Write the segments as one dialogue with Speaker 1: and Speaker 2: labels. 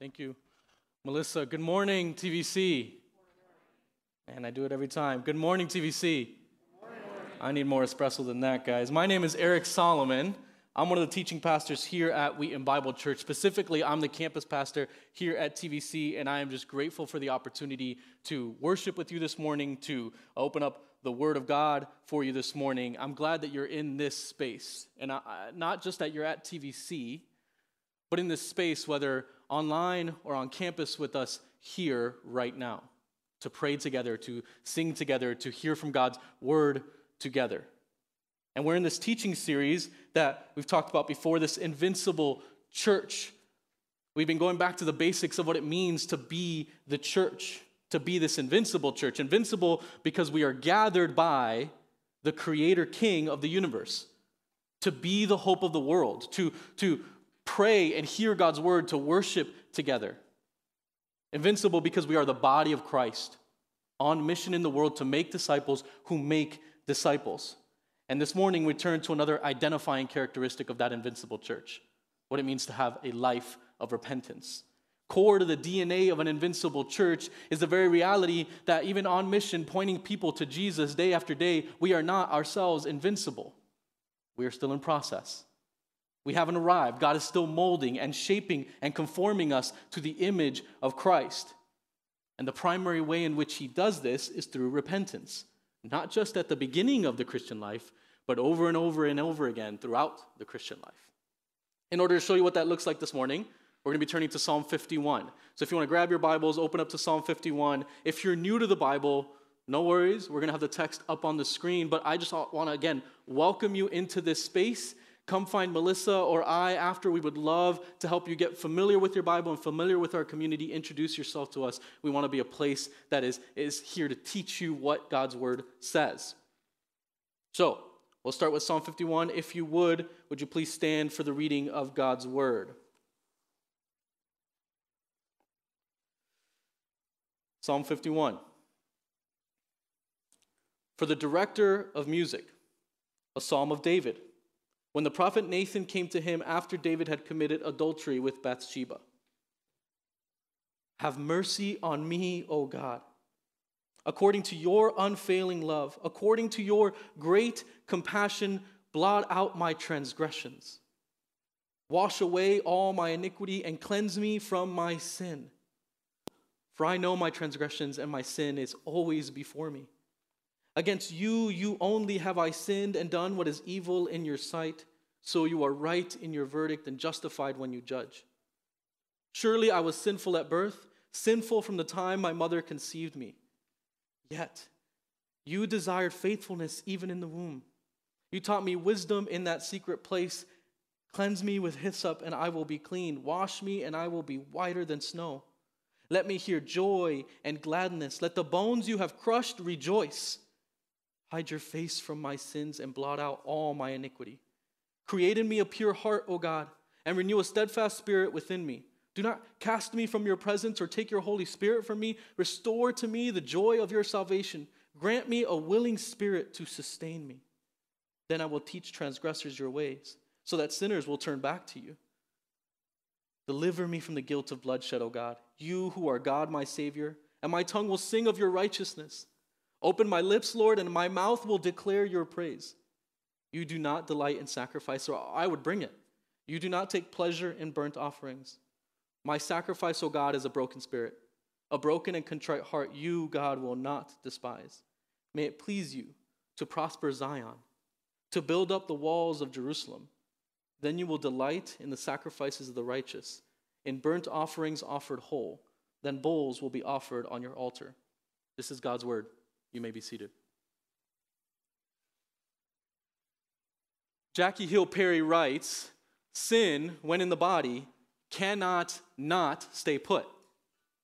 Speaker 1: Thank you. Melissa, good morning, TVC. And I do it every time. Good morning, TVC. I need more espresso than that, guys. My name is Eric Solomon. I'm one of the teaching pastors here at Wheaton Bible Church. Specifically, I'm the campus pastor here at TVC, and I am just grateful for the opportunity to worship with you this morning, to open up the Word of God for you this morning. I'm glad that you're in this space, and I, not just that you're at TVC, but in this space, whether online or on campus with us here right now to pray together, to sing together, to hear from God's word together. And we're in this teaching series that we've talked about before this invincible church. We've been going back to the basics of what it means to be the church, to be this invincible church. Invincible because we are gathered by the creator king of the universe, to be the hope of the world, to, to pray and hear God's word, to worship together. Invincible because we are the body of Christ on mission in the world to make disciples who make disciples. And this morning we turn to another identifying characteristic of that invincible church what it means to have a life of repentance. Core to the DNA of an invincible church is the very reality that even on mission, pointing people to Jesus day after day, we are not ourselves invincible. We are still in process. We haven't arrived. God is still molding and shaping and conforming us to the image of Christ. And the primary way in which He does this is through repentance, not just at the beginning of the Christian life, but over and over and over again throughout the Christian life. In order to show you what that looks like this morning, we're going to be turning to Psalm 51. So if you want to grab your Bibles, open up to Psalm 51. If you're new to the Bible, no worries. We're going to have the text up on the screen, but I just want to, again, welcome you into this space come find Melissa or I after. We would love to help you get familiar with your Bible and familiar with our community. Introduce yourself to us. We want to be a place that is, is here to teach you what God's word says. So, we'll start with Psalm 51. If you would, would you please stand for the reading of God's word? Psalm 51. For the director of music, a psalm of David when the prophet Nathan came to him after David had committed adultery with Bathsheba. Have mercy on me, O God, according to your unfailing love, according to your great compassion, blot out my transgressions. Wash away all my iniquity and cleanse me from my sin. For I know my transgressions and my sin is always before me. Against you, you only have I sinned and done what is evil in your sight, so you are right in your verdict and justified when you judge. Surely I was sinful at birth, sinful from the time my mother conceived me. Yet you desired faithfulness even in the womb. You taught me wisdom in that secret place. Cleanse me with hyssop, and I will be clean. Wash me, and I will be whiter than snow. Let me hear joy and gladness. Let the bones you have crushed rejoice. Hide your face from my sins and blot out all my iniquity. Create in me a pure heart, O God, and renew a steadfast spirit within me. Do not cast me from your presence or take your Holy Spirit from me. Restore to me the joy of your salvation. Grant me a willing spirit to sustain me. Then I will teach transgressors your ways, so that sinners will turn back to you. Deliver me from the guilt of bloodshed, O God, you who are God, my Savior, and my tongue will sing of your righteousness. Open my lips, Lord, and my mouth will declare your praise. You do not delight in sacrifice, so I would bring it. You do not take pleasure in burnt offerings. My sacrifice, O God, is a broken spirit. A broken and contrite heart, you, God, will not despise. May it please you to prosper Zion, to build up the walls of Jerusalem. Then you will delight in the sacrifices of the righteous, in burnt offerings offered whole. Then bulls will be offered on your altar. This is God's word. You may be seated. Jackie Hill Perry writes Sin, when in the body, cannot not stay put.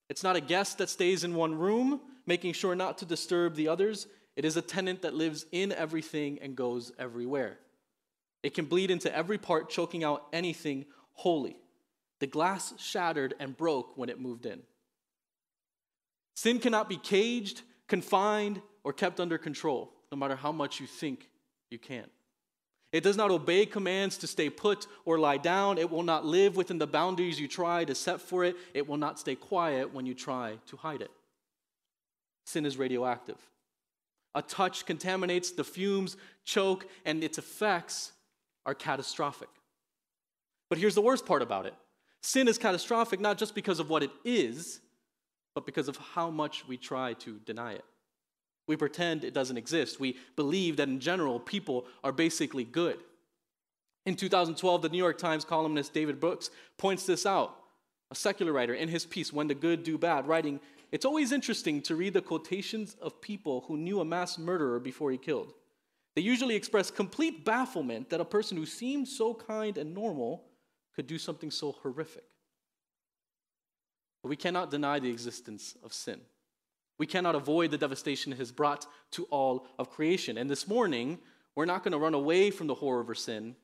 Speaker 1: It's not a guest that stays in one room, making sure not to disturb the others. It is a tenant that lives in everything and goes everywhere. It can bleed into every part, choking out anything holy. The glass shattered and broke when it moved in. Sin cannot be caged, confined, or kept under control, no matter how much you think you can. It does not obey commands to stay put or lie down. It will not live within the boundaries you try to set for it. It will not stay quiet when you try to hide it. Sin is radioactive. A touch contaminates, the fumes choke, and its effects are catastrophic. But here's the worst part about it sin is catastrophic not just because of what it is, but because of how much we try to deny it. We pretend it doesn't exist. We believe that in general, people are basically good. In 2012, the New York Times columnist David Brooks points this out. A secular writer in his piece, When the Good Do Bad, writing, It's always interesting to read the quotations of people who knew a mass murderer before he killed. They usually express complete bafflement that a person who seemed so kind and normal could do something so horrific. But we cannot deny the existence of sin. We cannot avoid the devastation it has brought to all of creation. And this morning, we're not going to run away from the horror of our sin,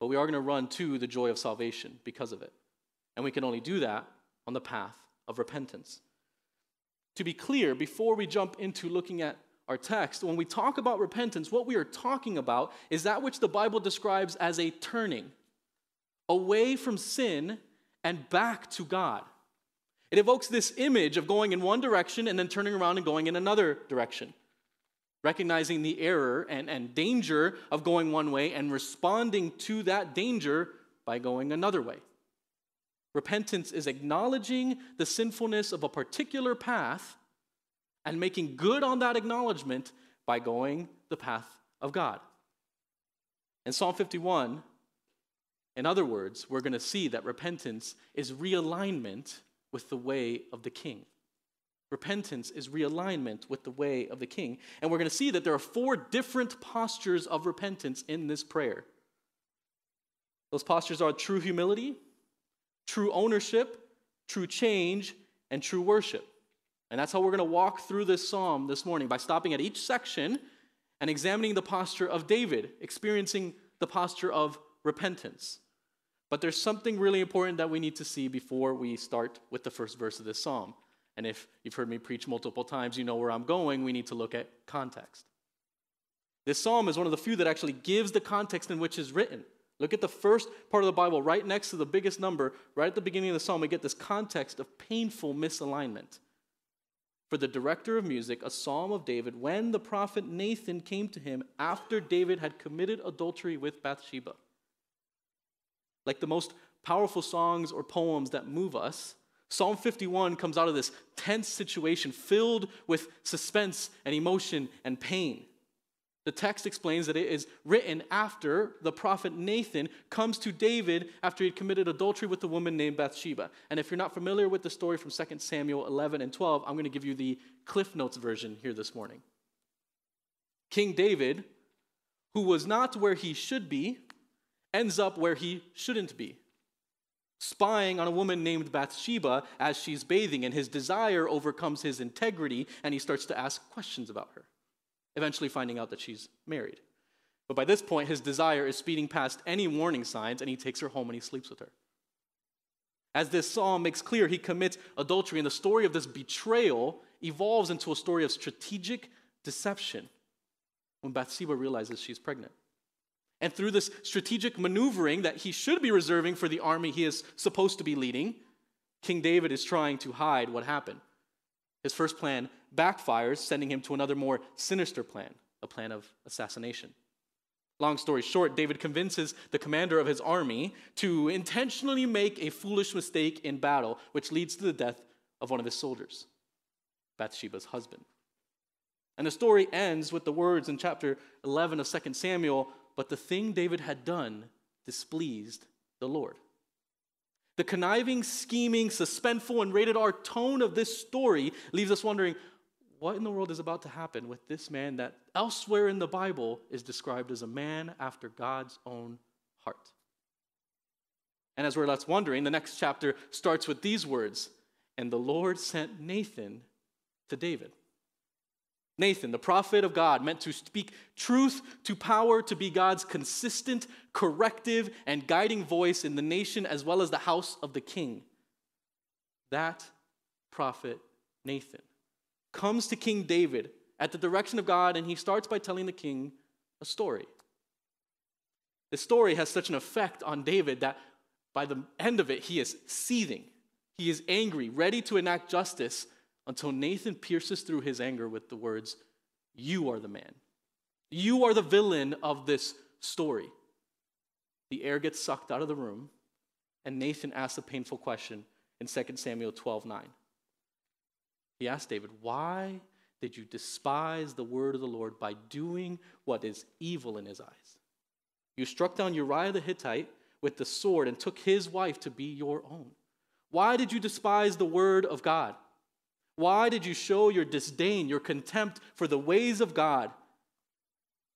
Speaker 1: but we are going to run to the joy of salvation because of it. And we can only do that on the path of repentance. To be clear, before we jump into looking at our text, when we talk about repentance, what we are talking about is that which the Bible describes as a turning away from sin and back to God. It evokes this image of going in one direction and then turning around and going in another direction, recognizing the error and, and danger of going one way and responding to that danger by going another way. Repentance is acknowledging the sinfulness of a particular path and making good on that acknowledgement by going the path of God. In Psalm 51, in other words, we're going to see that repentance is realignment with the way of the king. Repentance is realignment with the way of the king. And we're going to see that there are four different postures of repentance in this prayer. Those postures are true humility, true ownership, true change, and true worship. And that's how we're going to walk through this psalm this morning by stopping at each section and examining the posture of David, experiencing the posture of repentance. But there's something really important that we need to see before we start with the first verse of this psalm. And if you've heard me preach multiple times, you know where I'm going. We need to look at context. This psalm is one of the few that actually gives the context in which it's written. Look at the first part of the Bible, right next to the biggest number, right at the beginning of the psalm, we get this context of painful misalignment. For the director of music, a psalm of David, when the prophet Nathan came to him after David had committed adultery with Bathsheba. Like the most powerful songs or poems that move us, Psalm 51 comes out of this tense situation filled with suspense and emotion and pain. The text explains that it is written after the prophet Nathan comes to David after he had committed adultery with a woman named Bathsheba. And if you're not familiar with the story from 2 Samuel 11 and 12, I'm going to give you the Cliff Notes version here this morning. King David, who was not where he should be, ends up where he shouldn't be, spying on a woman named Bathsheba as she's bathing, and his desire overcomes his integrity, and he starts to ask questions about her, eventually finding out that she's married. But by this point, his desire is speeding past any warning signs, and he takes her home and he sleeps with her. As this psalm makes clear, he commits adultery, and the story of this betrayal evolves into a story of strategic deception when Bathsheba realizes she's pregnant. And through this strategic maneuvering that he should be reserving for the army he is supposed to be leading, King David is trying to hide what happened. His first plan backfires, sending him to another more sinister plan, a plan of assassination. Long story short, David convinces the commander of his army to intentionally make a foolish mistake in battle, which leads to the death of one of his soldiers, Bathsheba's husband. And the story ends with the words in chapter 11 of 2 Samuel but the thing David had done displeased the Lord. The conniving, scheming, suspenseful, and rated R tone of this story leaves us wondering what in the world is about to happen with this man that elsewhere in the Bible is described as a man after God's own heart. And as we're left wondering, the next chapter starts with these words And the Lord sent Nathan to David. Nathan, the prophet of God, meant to speak truth to power, to be God's consistent, corrective, and guiding voice in the nation as well as the house of the king. That prophet, Nathan, comes to King David at the direction of God, and he starts by telling the king a story. The story has such an effect on David that by the end of it, he is seething. He is angry, ready to enact justice until Nathan pierces through his anger with the words, You are the man. You are the villain of this story. The air gets sucked out of the room, and Nathan asks a painful question in 2 Samuel 12 9. He asks David, Why did you despise the word of the Lord by doing what is evil in his eyes? You struck down Uriah the Hittite with the sword and took his wife to be your own. Why did you despise the word of God? Why did you show your disdain, your contempt for the ways of God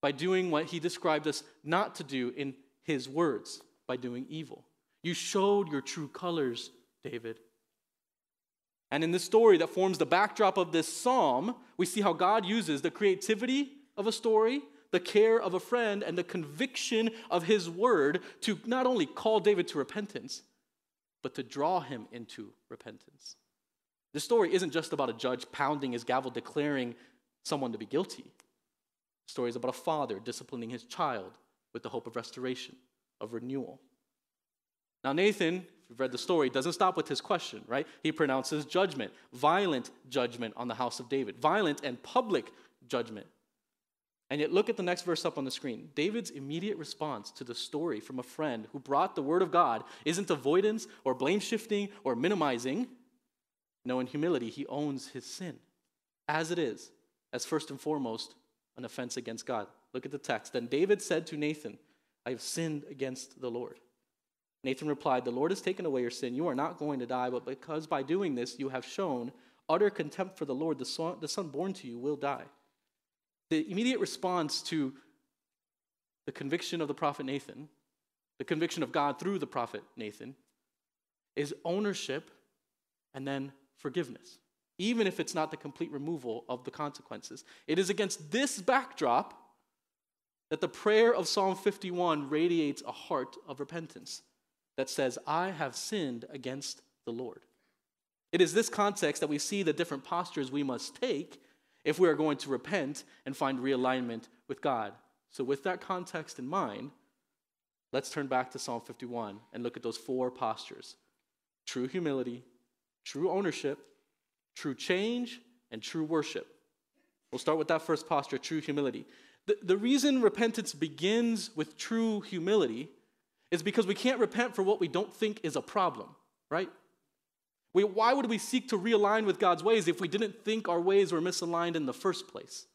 Speaker 1: by doing what he described us not to do in his words, by doing evil? You showed your true colors, David. And in this story that forms the backdrop of this psalm, we see how God uses the creativity of a story, the care of a friend, and the conviction of his word to not only call David to repentance, but to draw him into repentance. The story isn't just about a judge pounding his gavel declaring someone to be guilty. The story is about a father disciplining his child with the hope of restoration, of renewal. Now, Nathan, if you've read the story, doesn't stop with his question, right? He pronounces judgment, violent judgment on the house of David, violent and public judgment. And yet, look at the next verse up on the screen. David's immediate response to the story from a friend who brought the word of God isn't avoidance or blame shifting or minimizing. No, in humility, he owns his sin as it is, as first and foremost an offense against God. Look at the text. Then David said to Nathan, I have sinned against the Lord. Nathan replied, The Lord has taken away your sin. You are not going to die, but because by doing this you have shown utter contempt for the Lord, the son, the son born to you will die. The immediate response to the conviction of the prophet Nathan, the conviction of God through the prophet Nathan, is ownership and then forgiveness, even if it's not the complete removal of the consequences. It is against this backdrop that the prayer of Psalm 51 radiates a heart of repentance that says, I have sinned against the Lord. It is this context that we see the different postures we must take if we are going to repent and find realignment with God. So, with that context in mind, let's turn back to Psalm 51 and look at those four postures true humility, true ownership, true change, and true worship. We'll start with that first posture true humility. The, the reason repentance begins with true humility is because we can't repent for what we don't think is a problem, right? We, why would we seek to realign with God's ways if we didn't think our ways were misaligned in the first place?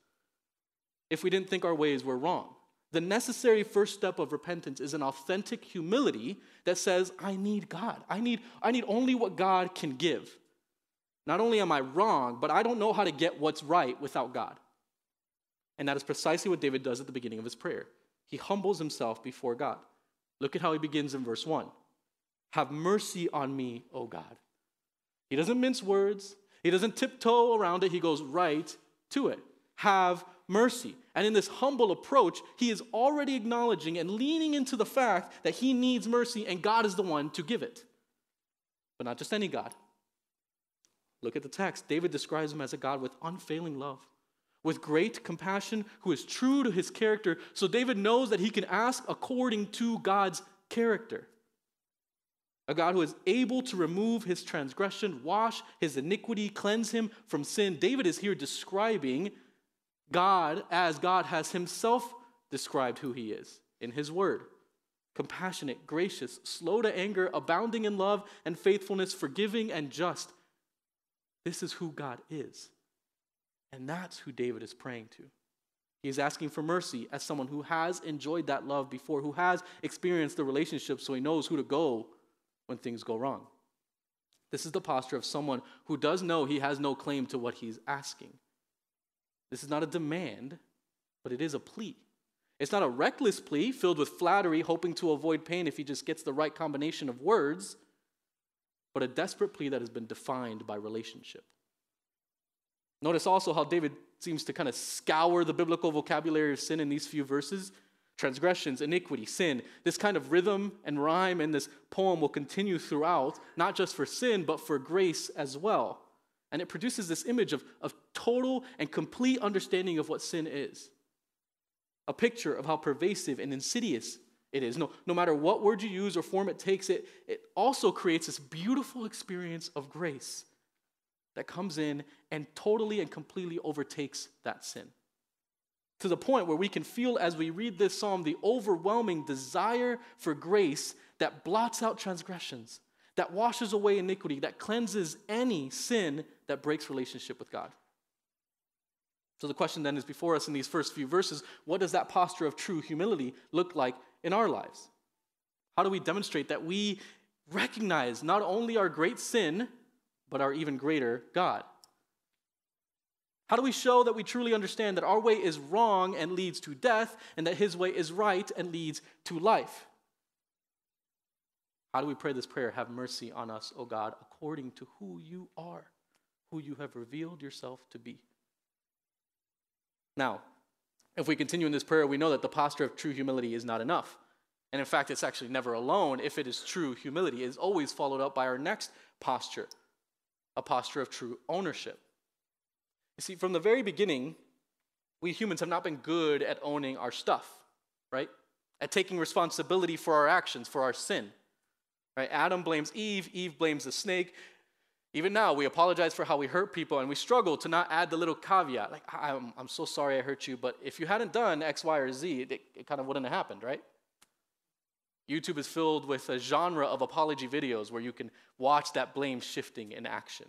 Speaker 1: If we didn't think our ways were wrong? The necessary first step of repentance is an authentic humility that says, I need God. I need, I need only what God can give. Not only am I wrong, but I don't know how to get what's right without God. And that is precisely what David does at the beginning of his prayer. He humbles himself before God. Look at how he begins in verse 1 Have mercy on me, O God. He doesn't mince words, he doesn't tiptoe around it, he goes right to it. Have mercy. And in this humble approach, he is already acknowledging and leaning into the fact that he needs mercy and God is the one to give it. But not just any God. Look at the text. David describes him as a God with unfailing love with great compassion, who is true to his character. So David knows that he can ask according to God's character. A God who is able to remove his transgression, wash his iniquity, cleanse him from sin. David is here describing God as God has himself described who he is in his word compassionate, gracious, slow to anger, abounding in love and faithfulness, forgiving and just. This is who God is. And that's who David is praying to. He is asking for mercy as someone who has enjoyed that love before, who has experienced the relationship so he knows who to go when things go wrong. This is the posture of someone who does know he has no claim to what he's asking. This is not a demand, but it is a plea. It's not a reckless plea filled with flattery, hoping to avoid pain if he just gets the right combination of words, but a desperate plea that has been defined by relationship. Notice also how David seems to kind of scour the biblical vocabulary of sin in these few verses. Transgressions, iniquity, sin. This kind of rhythm and rhyme in this poem will continue throughout, not just for sin, but for grace as well. And it produces this image of, of total and complete understanding of what sin is. A picture of how pervasive and insidious it is. No, no matter what word you use or form it takes, it, it also creates this beautiful experience of grace that comes in and totally and completely overtakes that sin. To the point where we can feel as we read this psalm the overwhelming desire for grace that blots out transgressions, that washes away iniquity, that cleanses any sin that breaks relationship with God. So the question then is before us in these first few verses what does that posture of true humility look like in our lives? How do we demonstrate that we recognize not only our great sin, but our even greater God? How do we show that we truly understand that our way is wrong and leads to death, and that His way is right and leads to life? How do we pray this prayer? Have mercy on us, O God, according to who you are, who you have revealed yourself to be. Now, if we continue in this prayer, we know that the posture of true humility is not enough. And in fact, it's actually never alone if it is true humility. It is always followed up by our next posture, a posture of true ownership. You see, from the very beginning, we humans have not been good at owning our stuff, right? At taking responsibility for our actions, for our sin. Right? Adam blames Eve, Eve blames the snake. Even now, we apologize for how we hurt people and we struggle to not add the little caveat. Like, I'm, I'm so sorry I hurt you, but if you hadn't done X, Y, or Z, it, it kind of wouldn't have happened, right? YouTube is filled with a genre of apology videos where you can watch that blame shifting in action.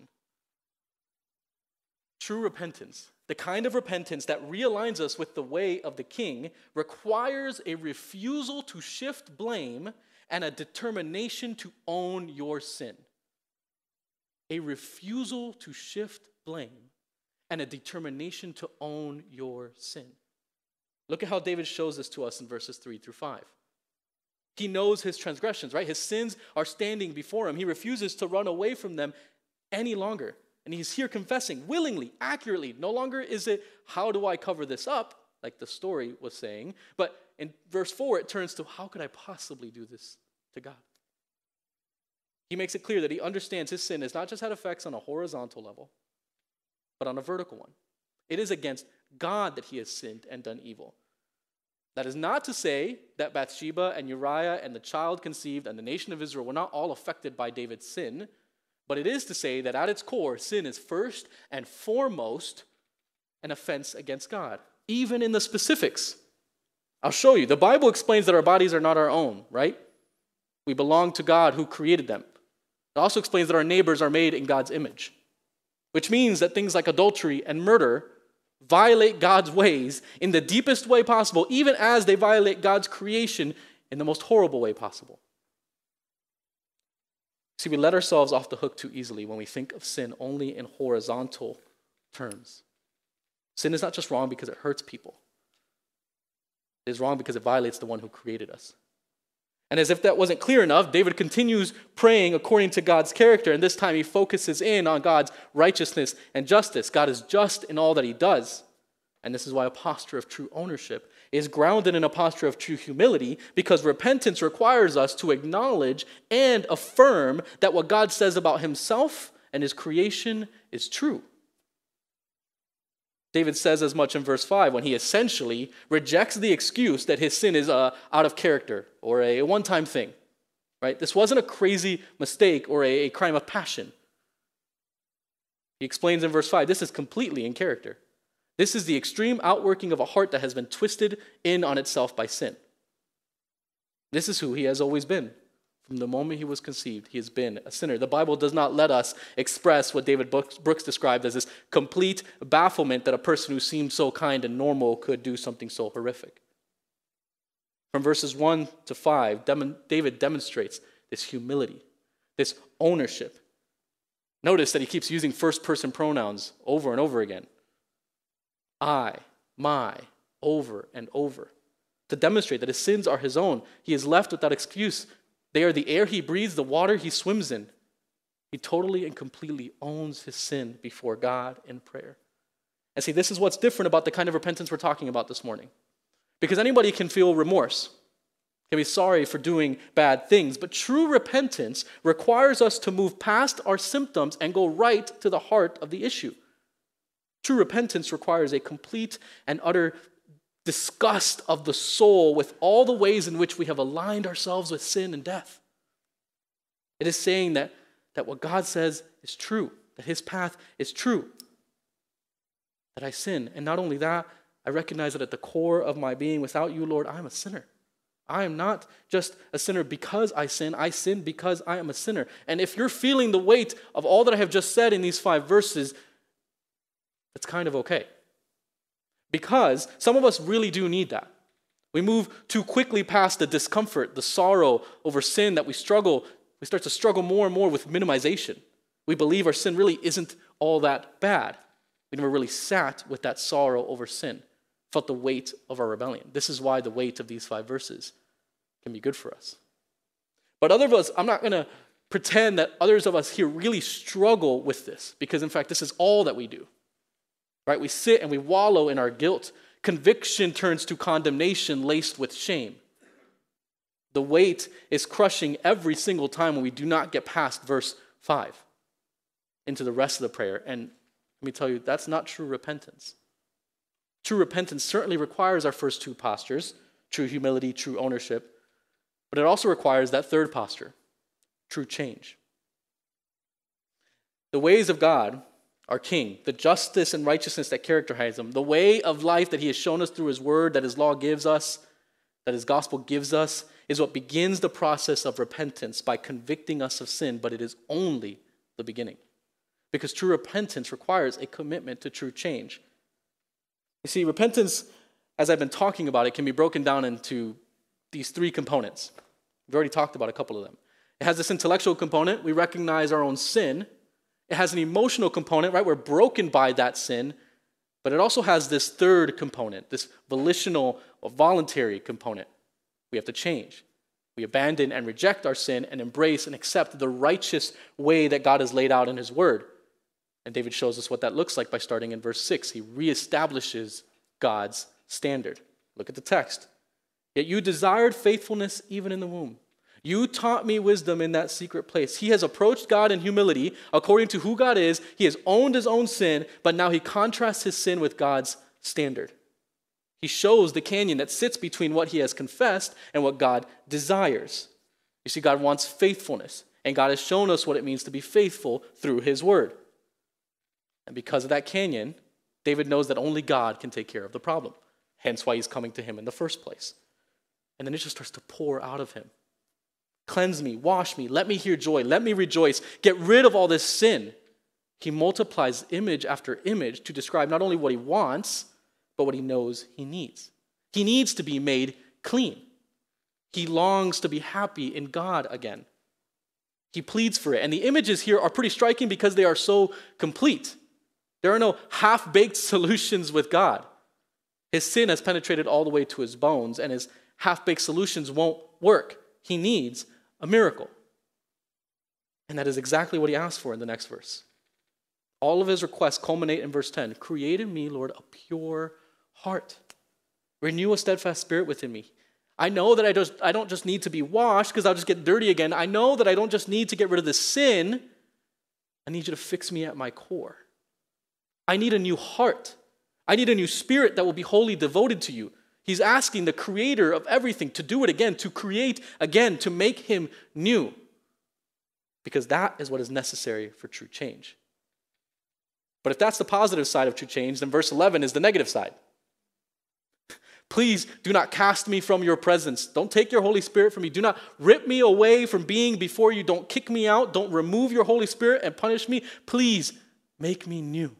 Speaker 1: True repentance, the kind of repentance that realigns us with the way of the king, requires a refusal to shift blame and a determination to own your sin a refusal to shift blame, and a determination to own your sin. Look at how David shows this to us in verses 3 through 5. He knows his transgressions, right? His sins are standing before him. He refuses to run away from them any longer. And he's here confessing willingly, accurately. No longer is it, how do I cover this up, like the story was saying, but in verse 4, it turns to, how could I possibly do this to God? He makes it clear that he understands his sin has not just had effects on a horizontal level, but on a vertical one. It is against God that he has sinned and done evil. That is not to say that Bathsheba and Uriah and the child conceived and the nation of Israel were not all affected by David's sin, but it is to say that at its core, sin is first and foremost an offense against God, even in the specifics. I'll show you. The Bible explains that our bodies are not our own, right? We belong to God who created them. It also explains that our neighbors are made in God's image, which means that things like adultery and murder violate God's ways in the deepest way possible, even as they violate God's creation in the most horrible way possible. See, we let ourselves off the hook too easily when we think of sin only in horizontal terms. Sin is not just wrong because it hurts people, it is wrong because it violates the one who created us. And as if that wasn't clear enough, David continues praying according to God's character, and this time he focuses in on God's righteousness and justice. God is just in all that he does. And this is why a posture of true ownership is grounded in a posture of true humility, because repentance requires us to acknowledge and affirm that what God says about himself and his creation is true. David says as much in verse 5 when he essentially rejects the excuse that his sin is uh, out of character or a one time thing. Right? This wasn't a crazy mistake or a, a crime of passion. He explains in verse 5 this is completely in character. This is the extreme outworking of a heart that has been twisted in on itself by sin. This is who he has always been. From the moment he was conceived, he has been a sinner. The Bible does not let us express what David Brooks described as this complete bafflement that a person who seemed so kind and normal could do something so horrific. From verses 1 to 5, David demonstrates this humility, this ownership. Notice that he keeps using first person pronouns over and over again I, my, over and over to demonstrate that his sins are his own. He is left without excuse they are the air he breathes, the water he swims in. He totally and completely owns his sin before God in prayer. And see, this is what's different about the kind of repentance we're talking about this morning. Because anybody can feel remorse, can be sorry for doing bad things, but true repentance requires us to move past our symptoms and go right to the heart of the issue. True repentance requires a complete and utter disgust of the soul with all the ways in which we have aligned ourselves with sin and death. It is saying that, that what God says is true, that his path is true, that I sin. And not only that, I recognize that at the core of my being, without you, Lord, I'm a sinner. I am not just a sinner because I sin, I sin because I am a sinner. And if you're feeling the weight of all that I have just said in these five verses, that's kind of okay. Because some of us really do need that. We move too quickly past the discomfort, the sorrow over sin that we struggle. We start to struggle more and more with minimization. We believe our sin really isn't all that bad. We never really sat with that sorrow over sin, felt the weight of our rebellion. This is why the weight of these five verses can be good for us. But other of us, I'm not going to pretend that others of us here really struggle with this, because in fact, this is all that we do. Right? We sit and we wallow in our guilt. Conviction turns to condemnation laced with shame. The weight is crushing every single time when we do not get past verse 5 into the rest of the prayer. And let me tell you, that's not true repentance. True repentance certainly requires our first two postures true humility, true ownership, but it also requires that third posture true change. The ways of God our King, the justice and righteousness that characterize him, the way of life that he has shown us through his word, that his law gives us, that his gospel gives us, is what begins the process of repentance by convicting us of sin, but it is only the beginning. Because true repentance requires a commitment to true change. You see, repentance, as I've been talking about it, can be broken down into these three components. We've already talked about a couple of them. It has this intellectual component. We recognize our own sin it has an emotional component, right? We're broken by that sin, but it also has this third component, this volitional or voluntary component. We have to change. We abandon and reject our sin and embrace and accept the righteous way that God has laid out in His Word. And David shows us what that looks like by starting in verse 6. He reestablishes God's standard. Look at the text. Yet you desired faithfulness even in the womb. You taught me wisdom in that secret place. He has approached God in humility according to who God is. He has owned his own sin, but now he contrasts his sin with God's standard. He shows the canyon that sits between what he has confessed and what God desires. You see, God wants faithfulness, and God has shown us what it means to be faithful through his word. And because of that canyon, David knows that only God can take care of the problem. Hence why he's coming to him in the first place. And then it just starts to pour out of him. Cleanse me, wash me, let me hear joy, let me rejoice, get rid of all this sin. He multiplies image after image to describe not only what he wants, but what he knows he needs. He needs to be made clean. He longs to be happy in God again. He pleads for it. And the images here are pretty striking because they are so complete. There are no half baked solutions with God. His sin has penetrated all the way to his bones, and his half baked solutions won't work. He needs a miracle. And that is exactly what he asks for in the next verse. All of his requests culminate in verse 10 Create in me, Lord, a pure heart. Renew a steadfast spirit within me. I know that I, just, I don't just need to be washed because I'll just get dirty again. I know that I don't just need to get rid of the sin. I need you to fix me at my core. I need a new heart. I need a new spirit that will be wholly devoted to you. He's asking the creator of everything to do it again, to create again, to make him new. Because that is what is necessary for true change. But if that's the positive side of true change, then verse 11 is the negative side. Please do not cast me from your presence. Don't take your Holy Spirit from me. Do not rip me away from being before you. Don't kick me out. Don't remove your Holy Spirit and punish me. Please make me new.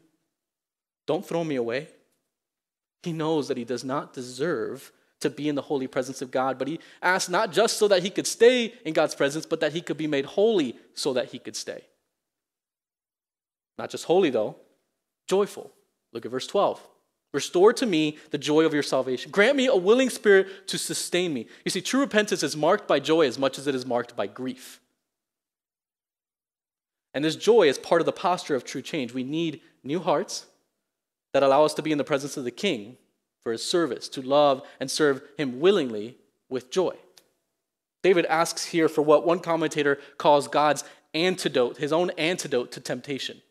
Speaker 1: Don't throw me away. He knows that he does not deserve to be in the holy presence of God, but he asks not just so that he could stay in God's presence, but that he could be made holy so that he could stay. Not just holy, though, joyful. Look at verse 12. Restore to me the joy of your salvation. Grant me a willing spirit to sustain me. You see, true repentance is marked by joy as much as it is marked by grief. And this joy is part of the posture of true change. We need new hearts that allow us to be in the presence of the King for his service, to love and serve him willingly with joy. David asks here for what one commentator calls God's antidote, his own antidote to temptation.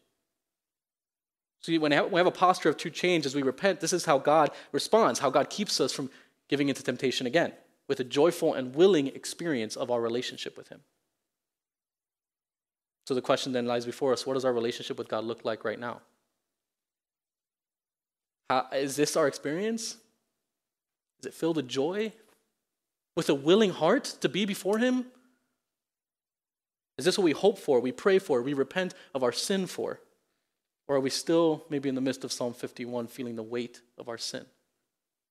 Speaker 1: So when we have a posture of true change as we repent, this is how God responds, how God keeps us from giving into temptation again, with a joyful and willing experience of our relationship with Him. So the question then lies before us what does our relationship with God look like right now? How, is this our experience? Is it filled with joy? With a willing heart to be before Him? Is this what we hope for, we pray for, we repent of our sin for? Or are we still, maybe in the midst of Psalm 51, feeling the weight of our sin?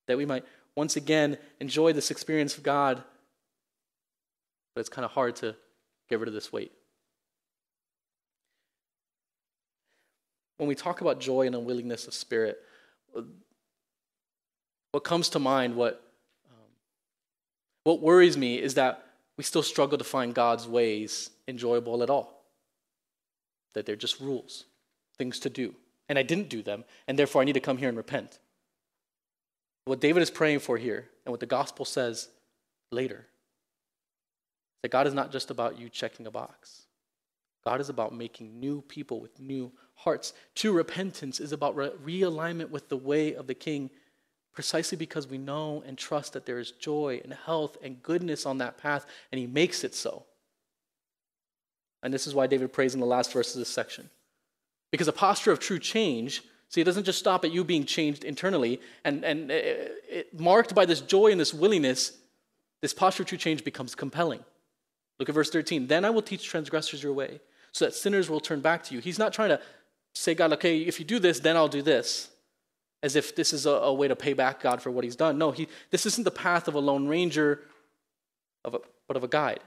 Speaker 1: That we might once again enjoy this experience of God, but it's kind of hard to get rid of this weight. When we talk about joy and unwillingness of spirit, what comes to mind, what, um, what worries me is that we still struggle to find God's ways enjoyable at all. That they're just rules, things to do. And I didn't do them, and therefore I need to come here and repent. What David is praying for here, and what the gospel says later, that God is not just about you checking a box. God is about making new people with new hearts. True repentance is about re- realignment with the way of the King precisely because we know and trust that there is joy and health and goodness on that path, and he makes it so. And this is why David prays in the last verse of this section. Because a posture of true change, see, it doesn't just stop at you being changed internally, and, and it, it, marked by this joy and this willingness, this posture of true change becomes compelling. Look at verse 13. Then I will teach transgressors your way, so that sinners will turn back to you. He's not trying to say, God, okay, if you do this, then I'll do this as if this is a, a, way to pay back God for what he's done. No, he, this isn't the path of a lone ranger, of a, but of a guide.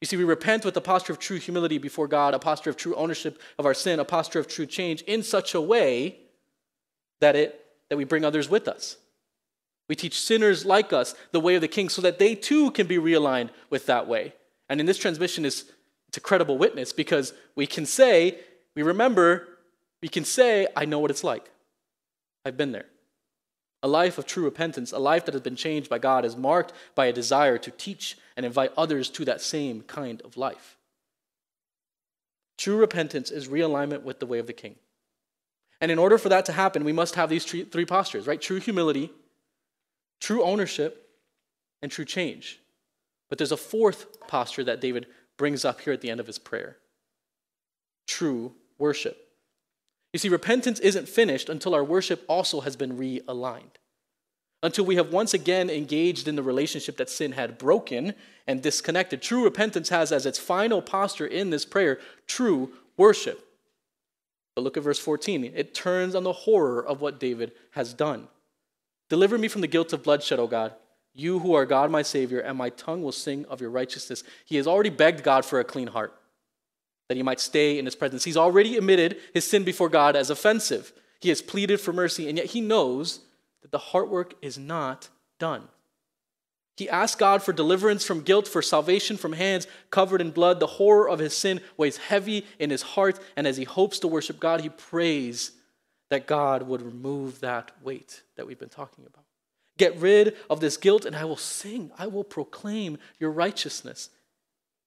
Speaker 1: You see, we repent with a posture of true humility before God, a posture of true ownership of our sin, a posture of true change in such a way that, it, that we bring others with us. We teach sinners like us the way of the king so that they too can be realigned with that way. And in this transmission is it's a credible witness because we can say, we remember, we can say, I know what it's like. I've been there. A life of true repentance, a life that has been changed by God, is marked by a desire to teach and invite others to that same kind of life. True repentance is realignment with the way of the King. And in order for that to happen, we must have these three postures, right? True humility, true ownership, and true change. But there's a fourth posture that David brings up here at the end of his prayer true worship. You see, repentance isn't finished until our worship also has been realigned. Until we have once again engaged in the relationship that sin had broken and disconnected. True repentance has as its final posture in this prayer true worship. But look at verse 14. It turns on the horror of what David has done. Deliver me from the guilt of bloodshed, O God. You who are God, my Savior, and my tongue will sing of your righteousness. He has already begged God for a clean heart that he might stay in his presence. He's already admitted his sin before God as offensive. He has pleaded for mercy, and yet he knows that the heart work is not done. He asks God for deliverance from guilt, for salvation from hands covered in blood. The horror of his sin weighs heavy in his heart, and as he hopes to worship God, he prays that God would remove that weight that we've been talking about. Get rid of this guilt, and I will sing, I will proclaim your righteousness.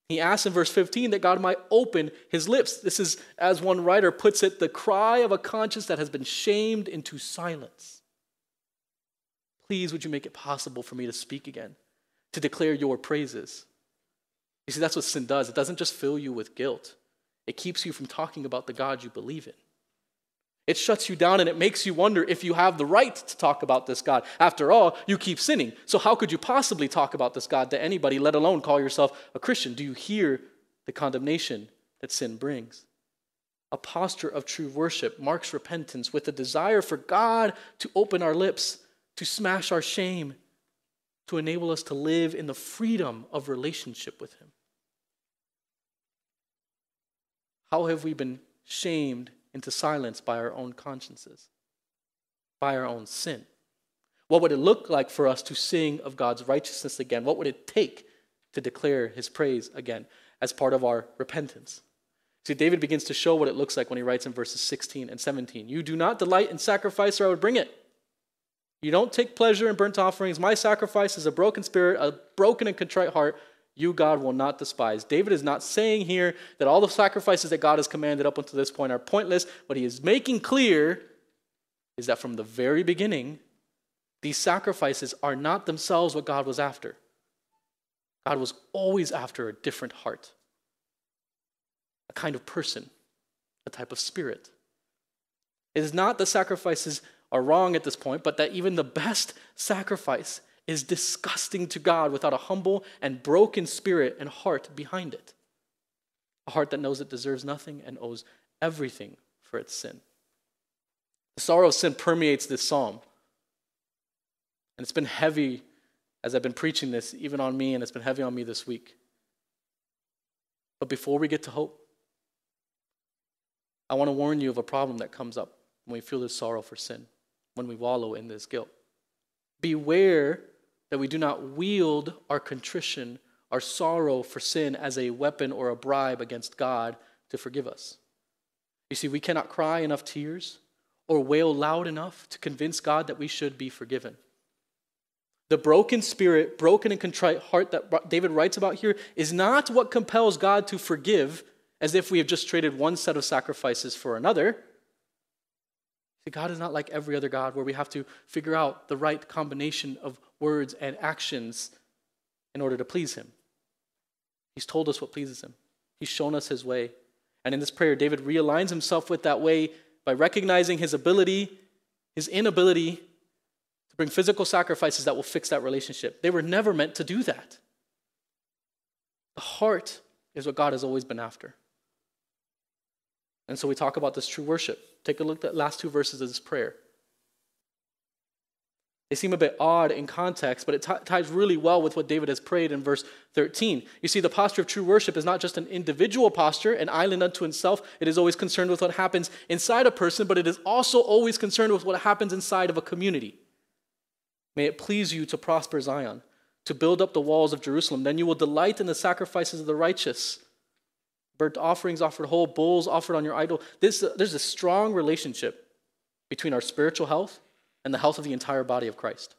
Speaker 1: He asks in verse 15 that God might open his lips. This is, as one writer puts it, the cry of a conscience that has been shamed into silence. Please, would you make it possible for me to speak again, to declare your praises? You see, that's what sin does. It doesn't just fill you with guilt, it keeps you from talking about the God you believe in. It shuts you down and it makes you wonder if you have the right to talk about this God. After all, you keep sinning. So, how could you possibly talk about this God to anybody, let alone call yourself a Christian? Do you hear the condemnation that sin brings? A posture of true worship marks repentance with a desire for God to open our lips, to smash our shame, to enable us to live in the freedom of relationship with Him. How have we been shamed into silence by our own consciences, by our own sin? What would it look like for us to sing of God's righteousness again? What would it take to declare his praise again as part of our repentance? See, David begins to show what it looks like when he writes in verses 16 and 17. You do not delight in sacrifice, or I would bring it. You don't take pleasure in burnt offerings. My sacrifice is a broken spirit, a broken and contrite heart. You, God, will not despise. David is not saying here that all the sacrifices that God has commanded up until this point are pointless. What he is making clear is that from the very beginning, these sacrifices are not themselves what God was after. God was always after a different heart, a kind of person, a type of spirit. It is not that sacrifices are wrong at this point, but that even the best sacrifice is disgusting to God without a humble and broken spirit and heart behind it. A heart that knows it deserves nothing and owes everything for its sin. The sorrow of sin permeates this psalm. And it's been heavy as I've been preaching this, even on me, and it's been heavy on me this week. But before we get to hope, I want to warn you of a problem that comes up when we feel this sorrow for sin, when we wallow in this guilt. Beware that we do not wield our contrition, our sorrow for sin, as a weapon or a bribe against God to forgive us. You see, we cannot cry enough tears or wail loud enough to convince God that we should be forgiven. The broken spirit, broken and contrite heart that David writes about here is not what compels God to forgive as if we have just traded one set of sacrifices for another. God is not like every other God where we have to figure out the right combination of words and actions in order to please Him. He's told us what pleases Him, He's shown us His way. And in this prayer, David realigns himself with that way by recognizing his ability, his inability to bring physical sacrifices that will fix that relationship. They were never meant to do that. The heart is what God has always been after. And so we talk about this true worship. Take a look at the last two verses of this prayer. They seem a bit odd in context, but it t- ties really well with what David has prayed in verse 13. You see, the posture of true worship is not just an individual posture, an island unto itself. It is always concerned with what happens inside a person, but it is also always concerned with what happens inside of a community. May it please you to prosper Zion, to build up the walls of Jerusalem. Then you will delight in the sacrifices of the righteous burnt offerings offered whole, bulls offered on your idol. This, uh, there's a strong relationship between our spiritual health and the health of the entire body of Christ.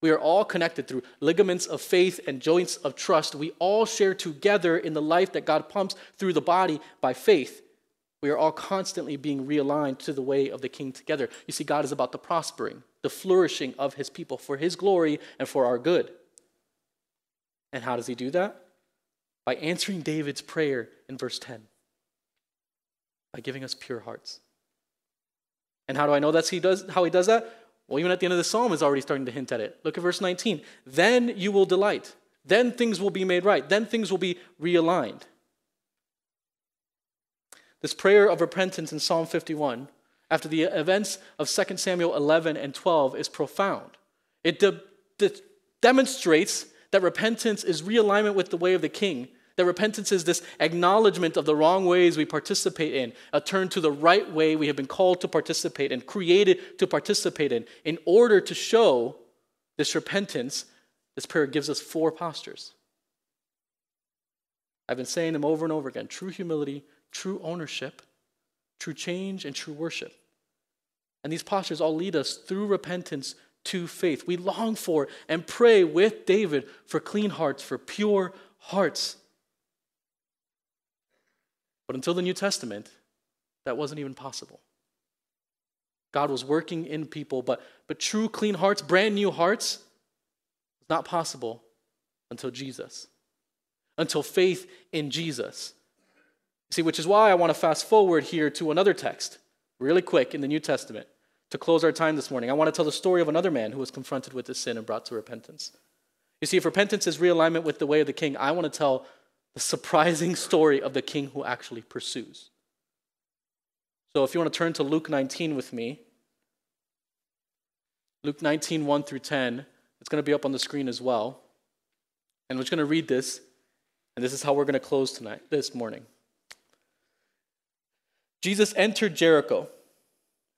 Speaker 1: We are all connected through ligaments of faith and joints of trust. We all share together in the life that God pumps through the body by faith. We are all constantly being realigned to the way of the King together. You see, God is about the prospering, the flourishing of his people for his glory and for our good. And how does he do that? by answering David's prayer in verse 10 by giving us pure hearts. And how do I know that's he does how he does that? Well, even at the end of the psalm is already starting to hint at it. Look at verse 19. Then you will delight. Then things will be made right. Then things will be realigned. This prayer of repentance in Psalm 51, after the events of 2 Samuel 11 and 12, is profound. It de- de- demonstrates that repentance is realignment with the way of the king. That repentance is this acknowledgement of the wrong ways we participate in, a turn to the right way we have been called to participate and created to participate in. In order to show this repentance, this prayer gives us four postures. I've been saying them over and over again true humility, true ownership, true change, and true worship. And these postures all lead us through repentance to faith. We long for and pray with David for clean hearts, for pure hearts. But until the New Testament, that wasn't even possible. God was working in people, but, but true clean hearts, brand new hearts, was not possible until Jesus, until faith in Jesus. See, which is why I want to fast forward here to another text, really quick in the New Testament to close our time this morning, I want to tell the story of another man who was confronted with this sin and brought to repentance. You see, if repentance is realignment with the way of the king, I want to tell the surprising story of the king who actually pursues. So if you want to turn to Luke 19 with me, Luke 19, 1 through 10, it's going to be up on the screen as well. And we're just going to read this, and this is how we're going to close tonight, this morning. Jesus entered Jericho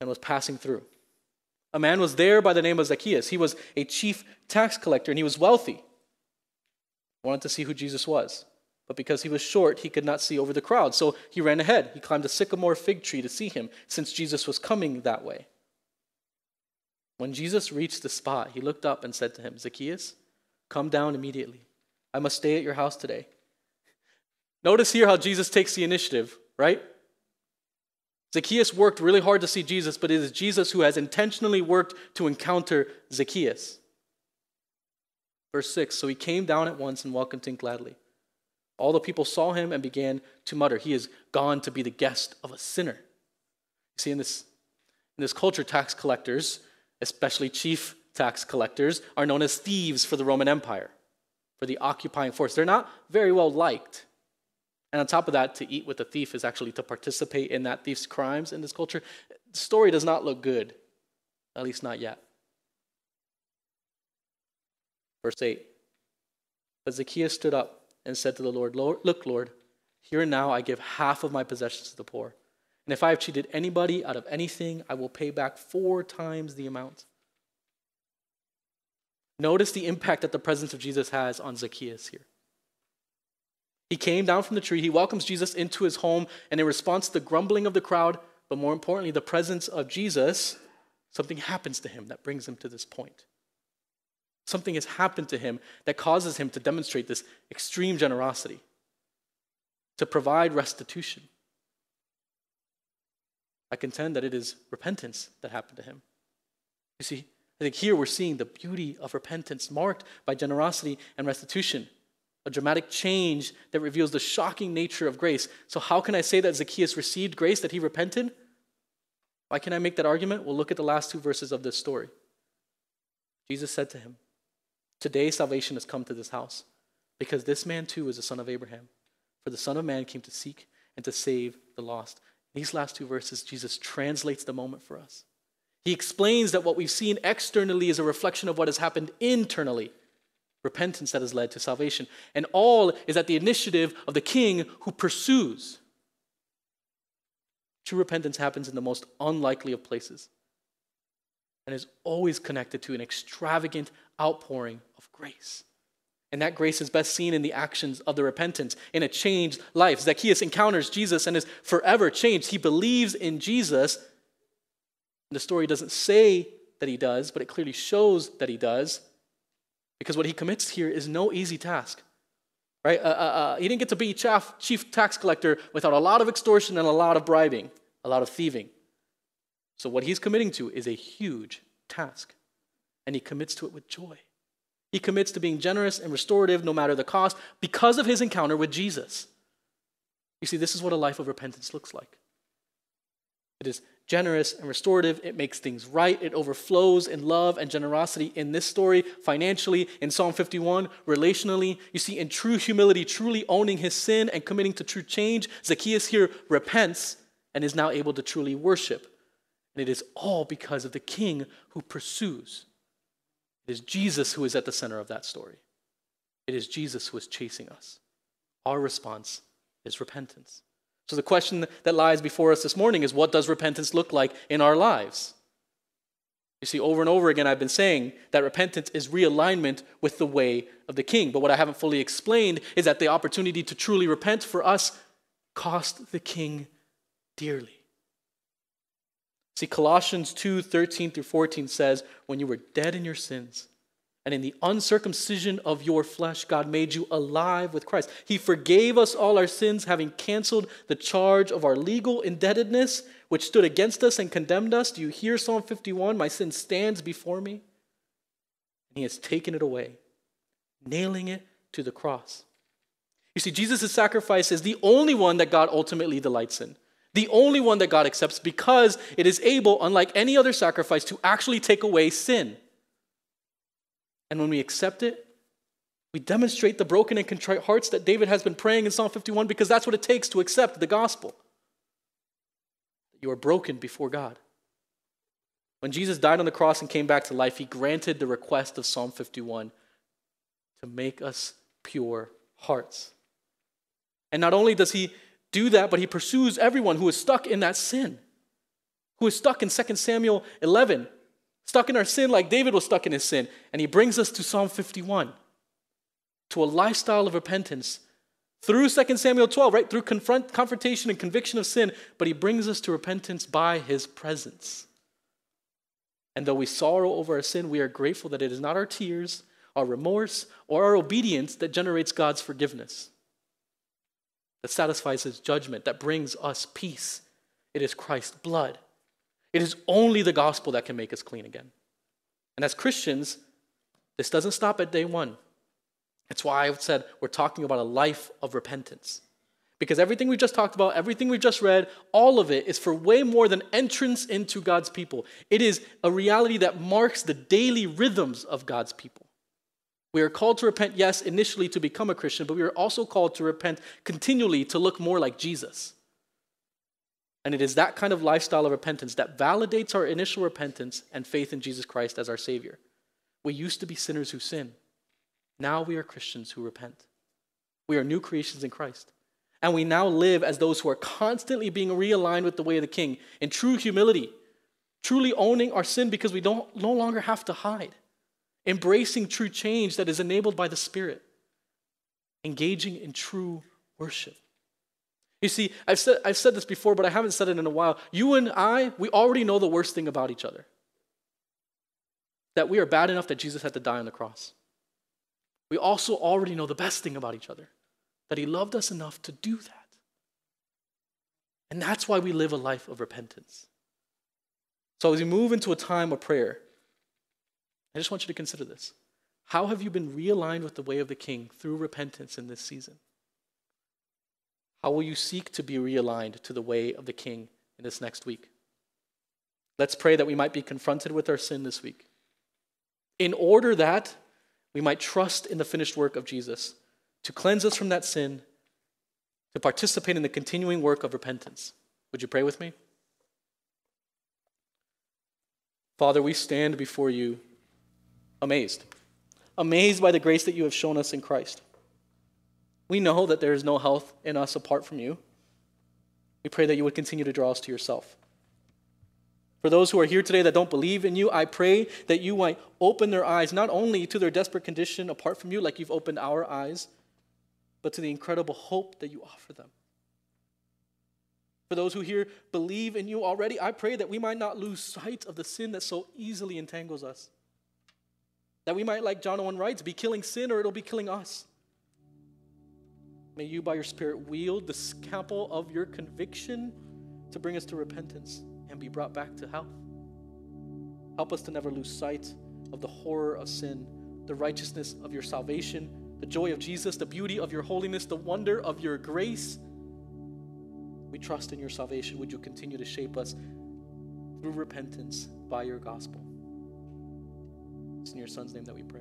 Speaker 1: and was passing through. A man was there by the name of Zacchaeus. He was a chief tax collector and he was wealthy. Wanted to see who Jesus was. But because he was short, he could not see over the crowd. So he ran ahead. He climbed a sycamore fig tree to see him, since Jesus was coming that way. When Jesus reached the spot, he looked up and said to him, Zacchaeus, come down immediately. I must stay at your house today. Notice here how Jesus takes the initiative, right? Zacchaeus worked really hard to see Jesus, but it is Jesus who has intentionally worked to encounter Zacchaeus. Verse 6 So he came down at once and welcomed him gladly. All the people saw him and began to mutter, He is gone to be the guest of a sinner. See, in this, in this culture, tax collectors, especially chief tax collectors, are known as thieves for the Roman Empire, for the occupying force. They're not very well liked. And on top of that, to eat with a thief is actually to participate in that thief's crimes in this culture. The story does not look good, at least not yet. Verse 8 But Zacchaeus stood up and said to the Lord, Look, Lord, here and now I give half of my possessions to the poor. And if I have cheated anybody out of anything, I will pay back four times the amount. Notice the impact that the presence of Jesus has on Zacchaeus here. He came down from the tree, he welcomes Jesus into his home, and in response to the grumbling of the crowd, but more importantly, the presence of Jesus, something happens to him that brings him to this point. Something has happened to him that causes him to demonstrate this extreme generosity, to provide restitution. I contend that it is repentance that happened to him. You see, I think here we're seeing the beauty of repentance marked by generosity and restitution, a dramatic change that reveals the shocking nature of grace. So, how can I say that Zacchaeus received grace, that he repented? Why can I make that argument? Well, look at the last two verses of this story. Jesus said to him, Today salvation has come to this house, because this man too is a son of Abraham. For the Son of Man came to seek and to save the lost. In these last two verses, Jesus translates the moment for us. He explains that what we've seen externally is a reflection of what has happened internally repentance that has led to salvation. And all is at the initiative of the king who pursues. True repentance happens in the most unlikely of places and is always connected to an extravagant outpouring of grace. And that grace is best seen in the actions of the repentance, in a changed life. Zacchaeus encounters Jesus and is forever changed. He believes in Jesus. The story doesn't say that he does, but it clearly shows that he does, because what he commits here is no easy task. Right? Uh, uh, uh, he didn't get to be chief tax collector without a lot of extortion and a lot of bribing, a lot of thieving. So, what he's committing to is a huge task, and he commits to it with joy. He commits to being generous and restorative no matter the cost because of his encounter with Jesus. You see, this is what a life of repentance looks like it is generous and restorative. It makes things right. It overflows in love and generosity in this story, financially, in Psalm 51, relationally. You see, in true humility, truly owning his sin and committing to true change, Zacchaeus here repents and is now able to truly worship. And it is all because of the king who pursues. It is Jesus who is at the center of that story. It is Jesus who is chasing us. Our response is repentance. So, the question that lies before us this morning is what does repentance look like in our lives? You see, over and over again, I've been saying that repentance is realignment with the way of the king. But what I haven't fully explained is that the opportunity to truly repent for us cost the king dearly. See, Colossians 2 13 through 14 says, When you were dead in your sins, and in the uncircumcision of your flesh, God made you alive with Christ. He forgave us all our sins, having canceled the charge of our legal indebtedness, which stood against us and condemned us. Do you hear Psalm 51? My sin stands before me. And He has taken it away, nailing it to the cross. You see, Jesus' sacrifice is the only one that God ultimately delights in the only one that God accepts because it is able, unlike any other sacrifice, to actually take away sin. And when we accept it, we demonstrate the broken and contrite hearts that David has been praying in Psalm 51 because that's what it takes to accept the gospel. You are broken before God. When Jesus died on the cross and came back to life, he granted the request of Psalm 51 to make us pure hearts. And not only does he do that, but he pursues everyone who is stuck in that sin, who is stuck in 2 Samuel 11, stuck in our sin like David was stuck in his sin. And he brings us to Psalm 51, to a lifestyle of repentance through 2 Samuel 12, right? Through confront, confrontation and conviction of sin, but he brings us to repentance by his presence. And though we sorrow over our sin, we are grateful that it is not our tears our remorse, or our obedience that generates God's forgiveness, that satisfies his judgment, that brings us peace. It is Christ's blood. It is only the gospel that can make us clean again. And as Christians, this doesn't stop at day one. That's why I said we're talking about a life of repentance. Because everything we just talked about, everything we just read, all of it is for way more than entrance into God's people. It is a reality that marks the daily rhythms of God's people. We are called to repent, yes, initially to become a Christian, but we are also called to repent continually to look more like Jesus. And it is that kind of lifestyle of repentance that validates our initial repentance and faith in Jesus Christ as our Savior. We used to be sinners who sin. Now we are Christians who repent. We are new creations in Christ. And we now live as those who are constantly being realigned with the way of the King in true humility, truly owning our sin because we don't no longer have to hide, embracing true change that is enabled by the Spirit, engaging in true worship. You see, I've said, I've said this before, but I haven't said it in a while. You and I, we already know the worst thing about each other that we are bad enough that Jesus had to die on the cross. We also already know the best thing about each other that he loved us enough to do that. And that's why we live a life of repentance. So, as we move into a time of prayer, I just want you to consider this. How have you been realigned with the way of the King through repentance in this season? How will you seek to be realigned to the way of the King in this next week? Let's pray that we might be confronted with our sin this week in order that we might trust in the finished work of Jesus to cleanse us from that sin, to participate in the continuing work of repentance. Would you pray with me? Father, we stand before you amazed, amazed by the grace that you have shown us in Christ. We know that there is no health in us apart from you. We pray that you would continue to draw us to yourself. For those who are here today that don't believe in you, I pray that you might open their eyes not only to their desperate condition apart from you, like you've opened our eyes, but to the incredible hope that you offer them. For those who here believe in you already, I pray that we might not lose sight of the sin that so easily entangles us. That we might, like John Owen writes, be killing sin or it'll be killing us. May you, by your Spirit, wield the scalpel of your conviction to bring us to repentance and be brought back to health. Help us to never lose sight of the horror of sin, the righteousness of your salvation, the joy of Jesus, the beauty of your holiness, the wonder of your grace. We trust in your salvation. Would you continue to shape us through repentance by your gospel? It's in your Son's name that we pray.